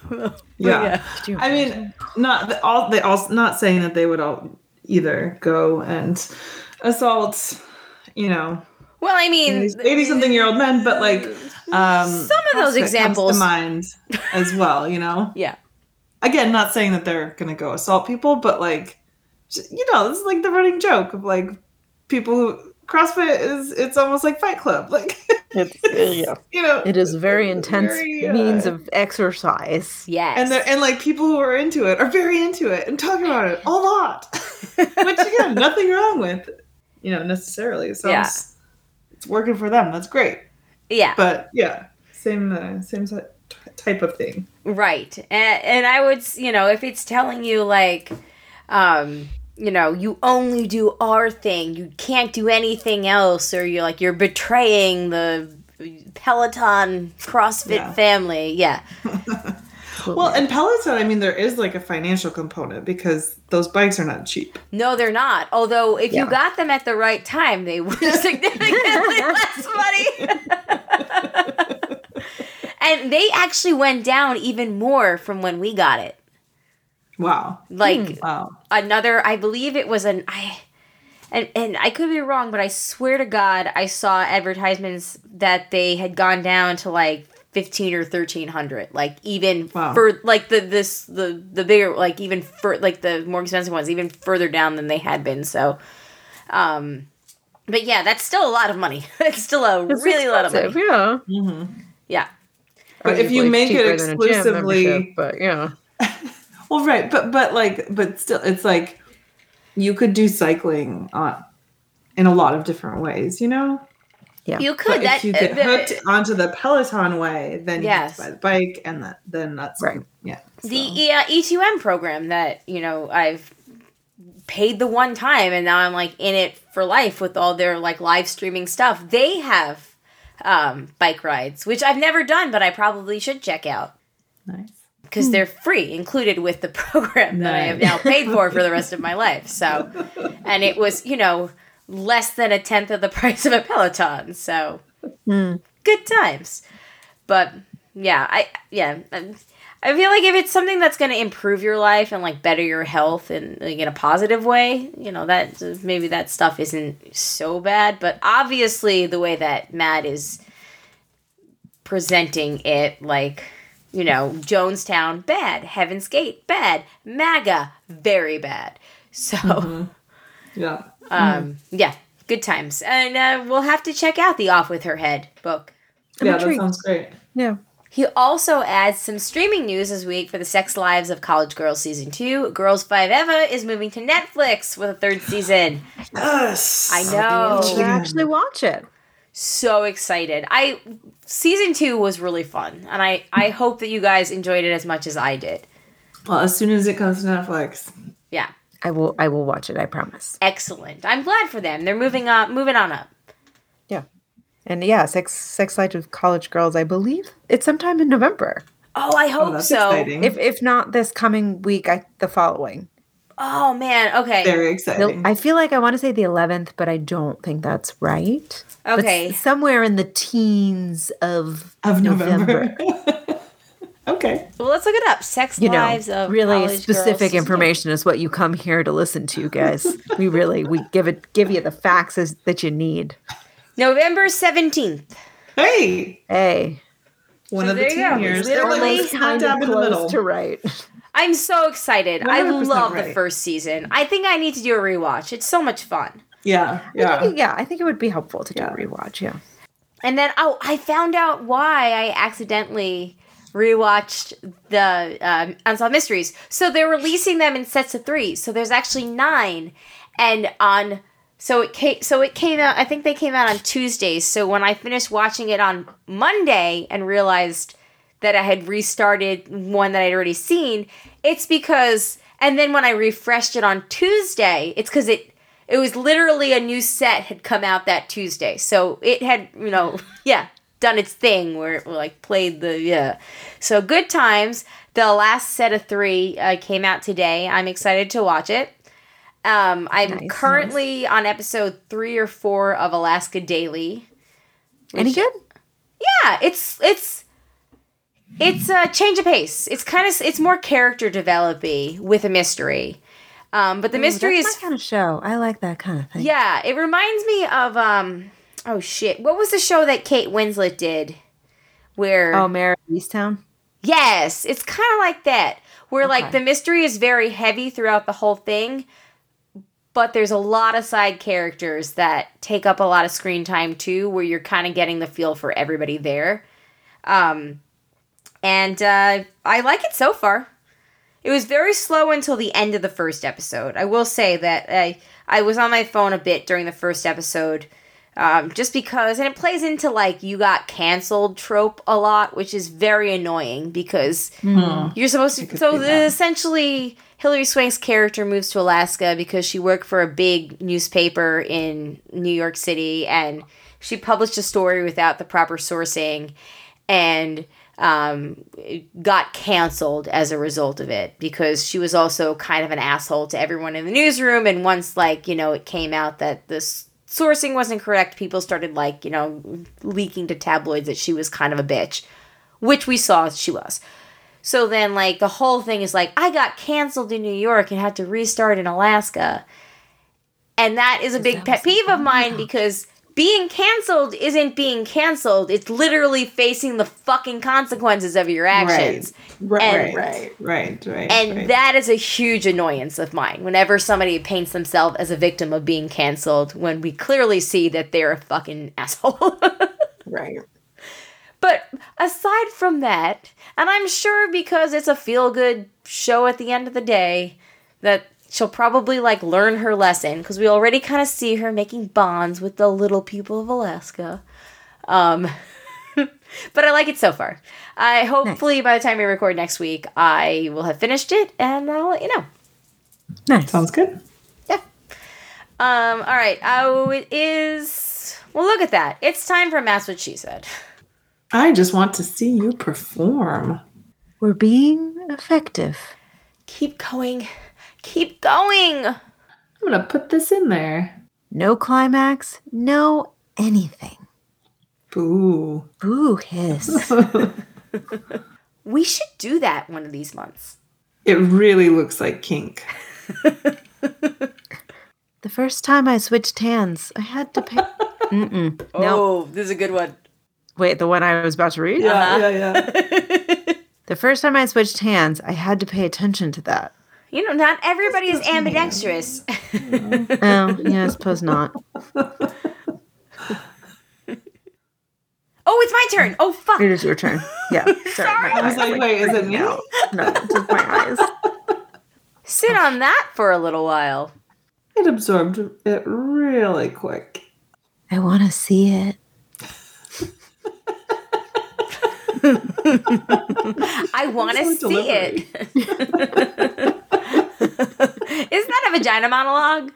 (laughs) Yeah. Could you I mean, not the- all they all not saying that they would all either go and assault, you know, Well, I mean, eighty-something year old men, but like um, Some of those examples- to mind as well. You know, (laughs) yeah. Again, not saying that they're gonna go assault people, but like, you know, this is like the running joke of like people who CrossFit is it's almost like Fight Club, (laughs) like it's, yeah, (laughs) you know, it is very intense Very, uh, means of exercise. Yes. and they're, and like people who are into it are very into it and talk about it a lot, (laughs) which again, nothing wrong with, you know, necessarily. So Yeah. it's, it's working for them. That's great. yeah. But yeah, same uh, same si- type of thing. Right. And, and I would, you know, if it's telling you, like, um, you know, you only do our thing, you can't do anything else, or you're like, you're betraying the Peloton CrossFit Yeah. family. Yeah. (laughs) Well, and Peloton, I mean, there is like a financial component because those bikes are not cheap. No, they're not. Although, if you got them at the right time, they were (laughs) significantly (laughs) less money. And they actually went down even more from when we got it. Wow. Like, Wow. another i believe it was an i and and i could be wrong but i swear to god i saw advertisements that they had gone down to like 15 or 1300 like even Wow. for like the this the the bigger like even for like the more expensive ones even further down than they had been so um but yeah that's still a lot of money (laughs) it's still a It's really lot of money expensive, Yeah. yeah But if you make it cheaper than a gym exclusively- but yeah. (laughs) Well, right, but but like, but still, it's like you could do cycling on in a lot of different ways, you know. Yeah. you But could that if you get uh, the- hooked onto the Peloton way, then Yes. you have to buy the bike, and that then that's Right. Yeah. the so. E- uh, E2M program that you know I've paid the one time and now I'm like in it for life with all their like live streaming stuff. They have um, bike rides, which I've never done, but I probably should check out nice. because they're free, included with the (laughs) program that I have now paid for for the rest of my (laughs) life. So, and it was you know less than a tenth of the (laughs) price of a Peloton. So, good times. But yeah, I yeah. um, I feel like if it's something that's going to improve your life and like better your health and like in a positive way, you know, that maybe that stuff isn't so bad. But obviously, the way that Matt is presenting it, like, you know, Jonestown, bad. Heaven's Gate, bad. MAGA, very bad. So, Yeah. (laughs) um, yeah, good times. And uh, we'll have to check out the Off with Her Head book. yeah, that sounds great. Yeah. He also adds some streaming news this week for the Sex Lives of College Girls season two. Girls Five Eva is moving to Netflix with a third season. Yes. I know. To actually watch it. So excited! I season two was really fun, and I I hope that you guys enjoyed it as much as I did. Well, as soon as it comes to Netflix. Yeah, I will I will watch it, I promise. excellent. I'm glad for them. They're moving up, moving on up. Yeah. And yeah, Sex Sex Life with College Girls, I believe it's sometime in November. Oh, I oh, hope Oh, so. exciting. If if not this coming week, I the following. Oh man, okay. Very The- exciting. I feel like I want to say the 11th, but I don't think that's right. Okay. s- somewhere in the teens of, of November. November. (laughs) okay. Well, let's look it up. Sex You know, Lives of really College specific Girls. information is what you come here to listen to, guys. we really we give it give you the facts as, that you need. November seventeenth. Hey, Hey, one So of the there you go. teen years. They're like Almost smack dab in the middle. to right. (laughs) I'm so excited. I 100% love the first season. I think I need to do a rewatch. It's so much fun. Yeah, I yeah. think, yeah, I think it would be helpful to do Yeah. a rewatch. Yeah. And then oh, I found out why I accidentally rewatched the um, Unsolved Mysteries. So they're releasing them in sets of three. So there's actually nine, and on so it came so it came out. I think they came out on Tuesdays. So when I finished watching it on Monday and realized that I had restarted one that I'd already seen, it's because And then when I refreshed it on Tuesday, it's because it it was literally a new set had come out that Tuesday. So it had, you know, (laughs) yeah, done its thing where it like played the yeah. So good times. The last set of three uh, came out today. I'm excited to watch it. Um, I'm Nice, currently on episode three or four of Alaska Daily. Any good? Yeah, it's it's it's a change of pace. It's kind of it's more character developy with a mystery. Um, but the mystery Ooh, is my kind of show. I like that kind of thing. yeah, it reminds me of um oh shit. What was the show that Kate Winslet did? Where Oh, Mare of Easttown. Yes, it's kind of like that, where like the mystery is very heavy throughout the whole thing, but there's a lot of side characters that take up a lot of screen time too, where you're kind of getting the feel for everybody there. Um, and uh, I like it so far. It was very slow until the end of the first episode. I will say that I I was on my phone a bit during the first episode, um, just because, and it plays into like you got canceled trope a lot, which is very annoying because you're supposed to. So essentially, Hilary Swank's character moves to Alaska because she worked for a big newspaper in New York City, and she published a story without the proper sourcing, and um, got canceled as a result of it because she was also kind of an asshole to everyone in the newsroom. And once, like, you know, it came out that this sourcing wasn't correct, people started, like, you know, leaking to tabloids that she was kind of a bitch, which we saw she was. So then, like, the whole thing is like, I got canceled in New York and had to restart in Alaska. And that is a big pet peeve of mine because being canceled isn't being canceled. It's literally facing the fucking consequences of your actions. Right, And- right, right, right. And right. that is a huge annoyance of mine whenever somebody paints themselves as a victim of being canceled when we clearly see that they're a fucking (laughs) asshole. right. But aside from that, and I'm sure because it's a feel good show at the end of the day, that she'll probably like learn her lesson because we already kind of see her making bonds with the little people of Alaska. Um, (laughs) but I like it so far. I hopefully by the time we record next week, I will have finished it and I'll let you know. Nice. Sounds good. Yeah. Um. All right. Oh, it is. Well, look at that. It's time for Matt's what she said. (laughs) I just want to see you perform. We're being effective. Keep going. Keep going. I'm gonna put this in there. No climax, no anything. Boo. Boo hiss. (laughs) We should do that one of these months. It really looks like kink. (laughs) the first time I switched hands, I had to pay. (laughs) Mm-mm. Oh, nope. Oh, this is a good one. Wait, the one I was about to read? Yeah, uh-huh. yeah, yeah. (laughs) The first time I switched hands, I had to pay attention to that. You know, not everybody is ambidextrous. Oh, (laughs) yeah, I suppose not. (laughs) oh, it's my turn. Oh, fuck. It is your turn. Yeah. Sorry. I was like, wait, is it me? No, no, just my eyes. Sit on that for a little while. It absorbed it really quick. I want to see it. I want to So see it. (laughs) Isn't that a vagina monologue?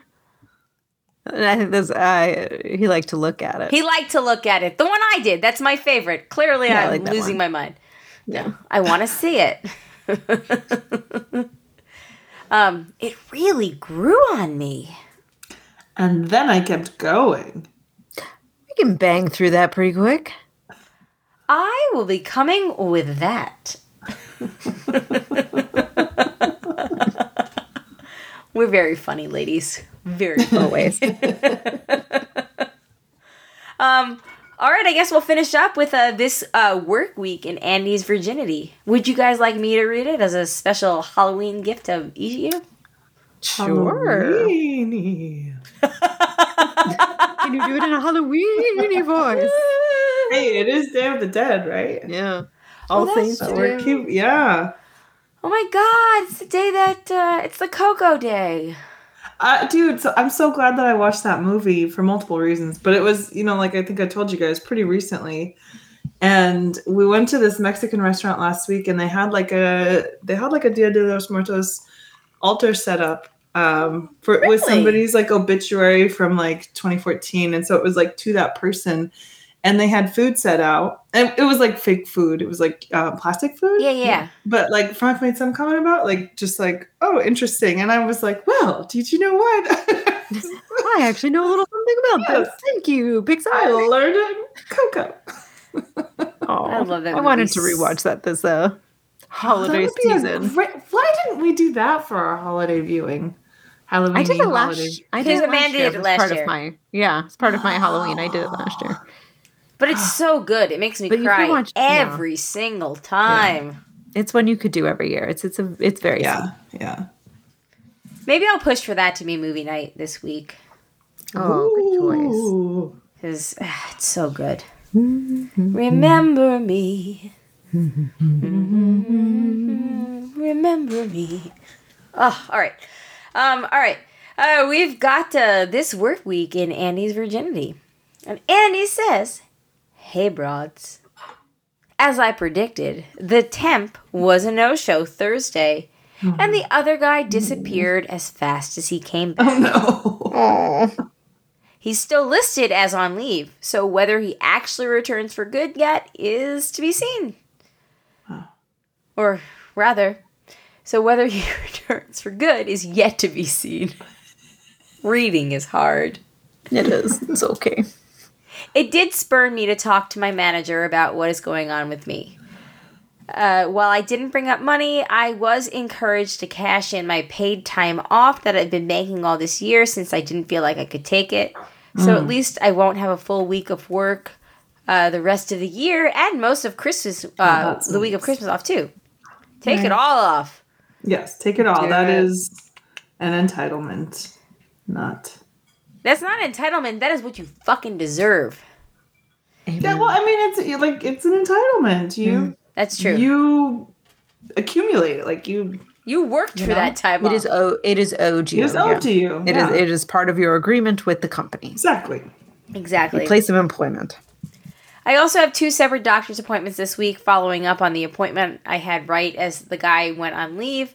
And I think this, uh, he liked to look at it. He liked to look at it. The one I did. That's my favorite. Clearly, Yeah, I I'm like losing one. my mind. Yeah, I want to see it. (laughs) um, it really grew on me. And then I kept going. we can bang through that pretty quick. I will be coming with that. We're very funny, ladies. Very funny. Always. (laughs) Um, all right, I guess we'll finish up with uh, this uh, work week in Andy's virginity. Would you guys like me to read it as a special Halloween gift to each of you? Sure. Halloweeny. Can you do it in a Halloweeny voice? (laughs) Hey, it is Day of the Dead, right? Yeah. Oh, All that's Saints So true. cute. Yeah. Oh my God! It's the day that uh, it's the Coco Day. Uh, dude, so I'm so glad that I watched that movie for multiple reasons. But it was, you know, like I think I told you guys pretty recently. And we went to this Mexican restaurant last week and they had like a they had like a Dia de los Muertos altar set up um, for with Really? somebody's like obituary from like 2014, and so it was like to that person, and they had food set out, and it was like fake food. It was like uh, plastic food. Yeah, yeah. But like Frank made some comment about like just like oh interesting, and I was like, well, did you know what? (laughs) I actually know a little something about this. Thank you, pixar I learned it. Coco. (laughs) Oh, I love that I wanted to rewatch that this uh, holiday would season. great- why didn't we do that for our holiday viewing? Halloween. I did it holiday. last. I did it Amanda last year. did it as last part year. of my yeah. It's part of my Halloween. I did it last year. But it's so good. It makes me But cry watch- yeah. every single time. It's one you could do every year. It's it's a it's very Yeah, yeah. Maybe I'll push for that to be movie night this week sweet. Oh, good choice. Ooh. because it's so good. Remember me. Remember me. Oh, all right. Um, all right. Uh, we've got uh, this work week in Andy's virginity. And Andy says, Hey, broads. As I predicted, the temp was a no show Thursday, and the other guy disappeared as fast as he came back. Oh no. (laughs) He's still listed as on leave, so whether he actually returns for good yet is to be seen. Or rather, so whether he (laughs) returns for good is yet to be seen. (laughs) Reading is hard. It is. It's okay. It did spur me to talk to my manager about what is going on with me. Uh, while I didn't bring up money, I was encouraged to cash in my paid time off that I've been making all this year since I didn't feel like I could take it. So at least I won't have a full week of work uh, the rest of the year and most of Christmas, uh, that's the week of. Christmas off too. Take it all off. Yes, take it all. That is an entitlement. Not. That's not entitlement. That is what you fucking deserve. Yeah, well, I mean, it's like it's an entitlement. You That's true. You, you accumulate it. Like you, You worked for know? that time It off. is o- it is owed you. it is owed yeah. to you. It is yeah. it is part of your agreement with the company. exactly. exactly. Place of employment. I also have two separate doctor's appointments this week, following up on the appointment I had right as the guy went on leave.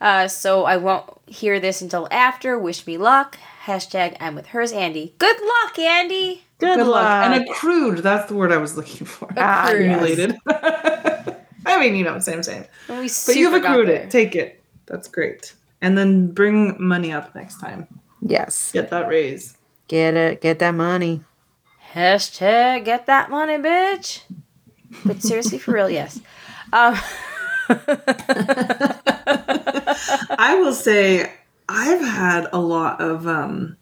Uh, so I won't hear this until after. Wish me luck. Hashtag I'm with hers, Andy. Good luck, Andy. Good, Good luck. luck. And accrued. That's the word I was looking for. (laughs) Ah, Accrued. yes. Accumulated. (laughs) I mean, you know, same, same. And we But you've accrued it. Take it. That's great. And then bring money up next time. Yes. Get that raise. Get it. Get that money. Hashtag get that money, bitch. But seriously, for real, yes. Um, (laughs) I will say I've had a lot of um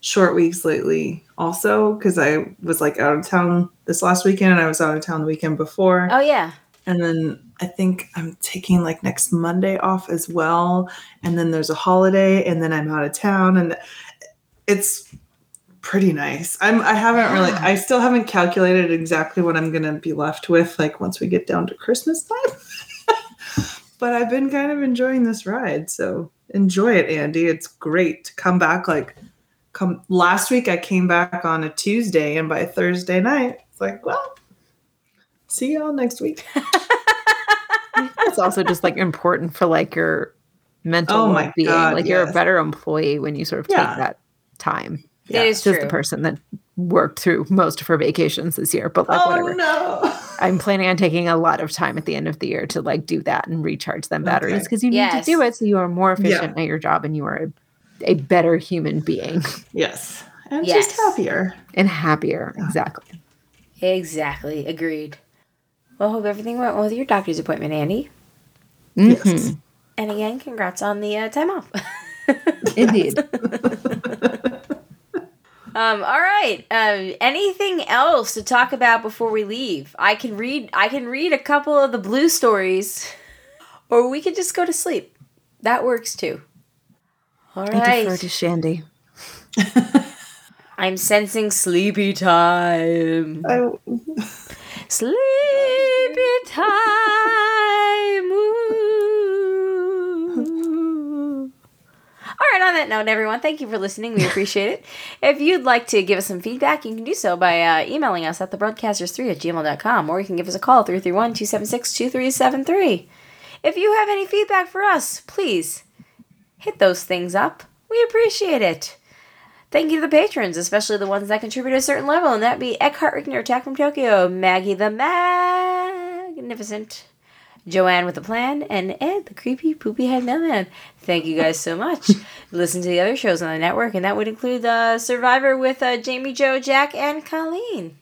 short weeks lately also because I was like out of town this last weekend and I was out of town the weekend before. oh yeah, And then I think I'm taking like next Monday off as well. And then there's a holiday and then I'm out of town and it's pretty nice. I'm I haven't really I still haven't calculated exactly what I'm gonna be left with like once we get down to Christmas time. (laughs) but I've been kind of enjoying this ride. So enjoy it, Andy. It's great to come back like come last week I came back on a Tuesday and by Thursday night it's like, well, see y'all next week. (laughs) It's also just like important for like your mental Oh my well-being. God, like you're a better employee when you sort of Yeah. take that time. Yeah. it is Just true. the person that worked through most of her vacations this year, but like oh whatever. no. (laughs) I'm planning on taking a lot of time at the end of the year to like do that and recharge them batteries Okay. because you need Yes. to do it so you are more Yeah. efficient at your job and you are a, a better human being (laughs) Yes. And Yes. just happier. and happier. Exactly. Exactly. Agreed. Well, hope everything went well with your doctor's appointment, Andy. Mhm. Yes. And again, congrats on the uh, time off. (laughs) Indeed. Um, all right. Um, anything else to talk about before we leave? I can read. I can read a couple of the blue stories, or we could just go to sleep. That works too. All right. I defer to Shandy. (laughs) I'm sensing sleepy time. I, Sleepy time. Ooh. All right, on that note, everyone, thank you for listening. We appreciate it. If you'd like to give us some feedback, you can do so by uh, emailing us at thebroadcasters3 at gmail.com, or you can give us a call 331 276 2373. If you have any feedback for us, please hit those things up. We appreciate it. Thank you to the patrons, especially the ones that contribute a certain level, and that'd be Eckhart Rickner, Attack from Tokyo, Maggie the Magnificent, Joanne with a Plan, and Ed, the creepy poopy head mailman. Thank you guys so much. (laughs) Listen to the other shows on the network, and that would include uh, Survivor with uh, Jamie, Joe, Jack, and Colleen.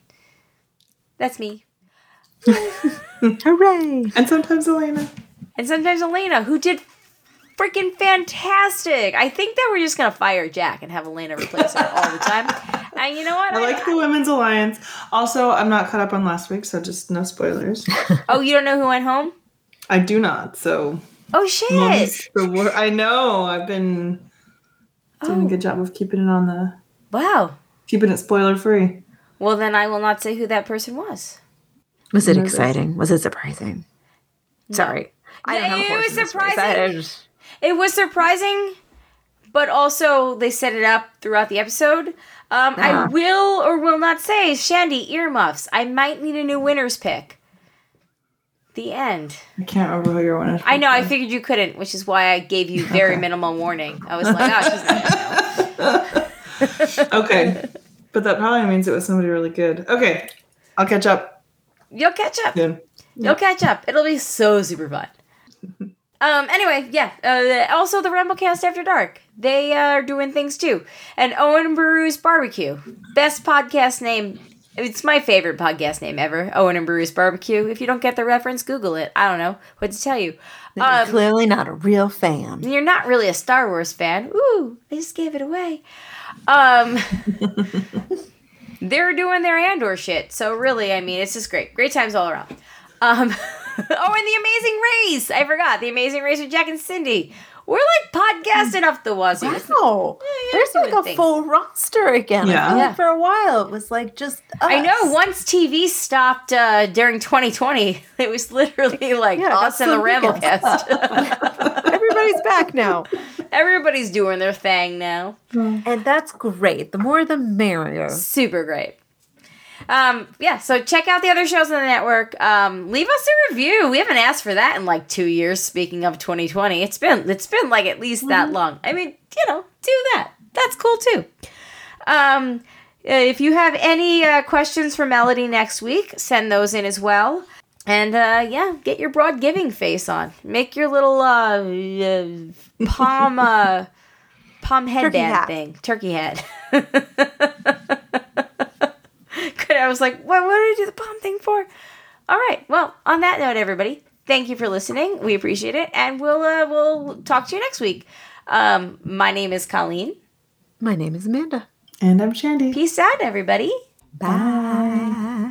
That's me. (laughs) Hooray! And sometimes Elena. And sometimes Elena, who did freaking fantastic. I think that we're just gonna fire Jack and have Elena replace her all the time. (laughs) And you know what? I like the Women's Alliance. Also, I'm not caught up on last week, so just no spoilers. Oh, you don't know who went home? I do not, so. Oh shit! Wor- I know. I've been doing Oh. a good job of keeping it on the. Wow. keeping it spoiler free. Well, then I will not say who that person was. Was it exciting? Was it surprising? Sorry. I don't Yeah, it was in this race. surprising. Just- It was surprising, but also they set it up throughout the episode. Um, I Ah. will or will not say, Shandy earmuffs. I might need a new winner's pick. The end. I can't remember who you're one. I know. I figured you couldn't, which is why I gave you very minimal warning. I was like, oh, she's not gonna know. (laughs) Okay, but that probably means it was somebody really good. Okay, I'll catch up You'll catch up. soon. You'll catch up. It'll be so super fun. (laughs) Um. Anyway, yeah. Uh, also, the Rumblecast After Dark. They uh, are doing things too. And Owen Beru's Barbecue, best podcast name. It's my favorite podcast name ever. Owen and Beru's Barbecue. If you don't get the reference, Google it. I don't know what to tell you. You're Um, clearly not a real fan. you're not really a Star Wars fan. Ooh, I just gave it away. Um, (laughs) they're doing their Andor shit. So really, I mean, it's just great. Great times all around. Um, (laughs) oh, and the Amazing Race. I forgot the Amazing Race with Jack and Cindy. We're like podcasting off the wazoo. Wow. yeah, There's like a things. full roster again. Yeah. Yeah. for a while it was like just I know. Once TV stopped uh, during 2020, (laughs) it was literally like Yeah, us and the so weird. Ramblecast. (laughs) Everybody's back now. (laughs) Everybody's doing their thing now. And that's great. The more the merrier. super great. Um, yeah, so check out the other shows on the network. Um, leave us a review. We haven't asked for that in like two years. Speaking of 2020, it's been it's been like at least that long. I mean, you know, do that. That's cool too. Um, uh, if you have any uh, questions for Melody next week, send those in as well. And uh, yeah, get your broad giving face on. Make your little uh, uh, palm uh, palm (laughs) headband hat. thing, turkey head. (laughs) Good. I was like, what? What did I do the palm thing for? All right. Well, on that note, everybody, thank you for listening. We appreciate it, and we'll uh, we'll talk to you next week. Um, my name is Colleen. My name is Amanda. And I'm Shandy. Peace out, everybody. Bye.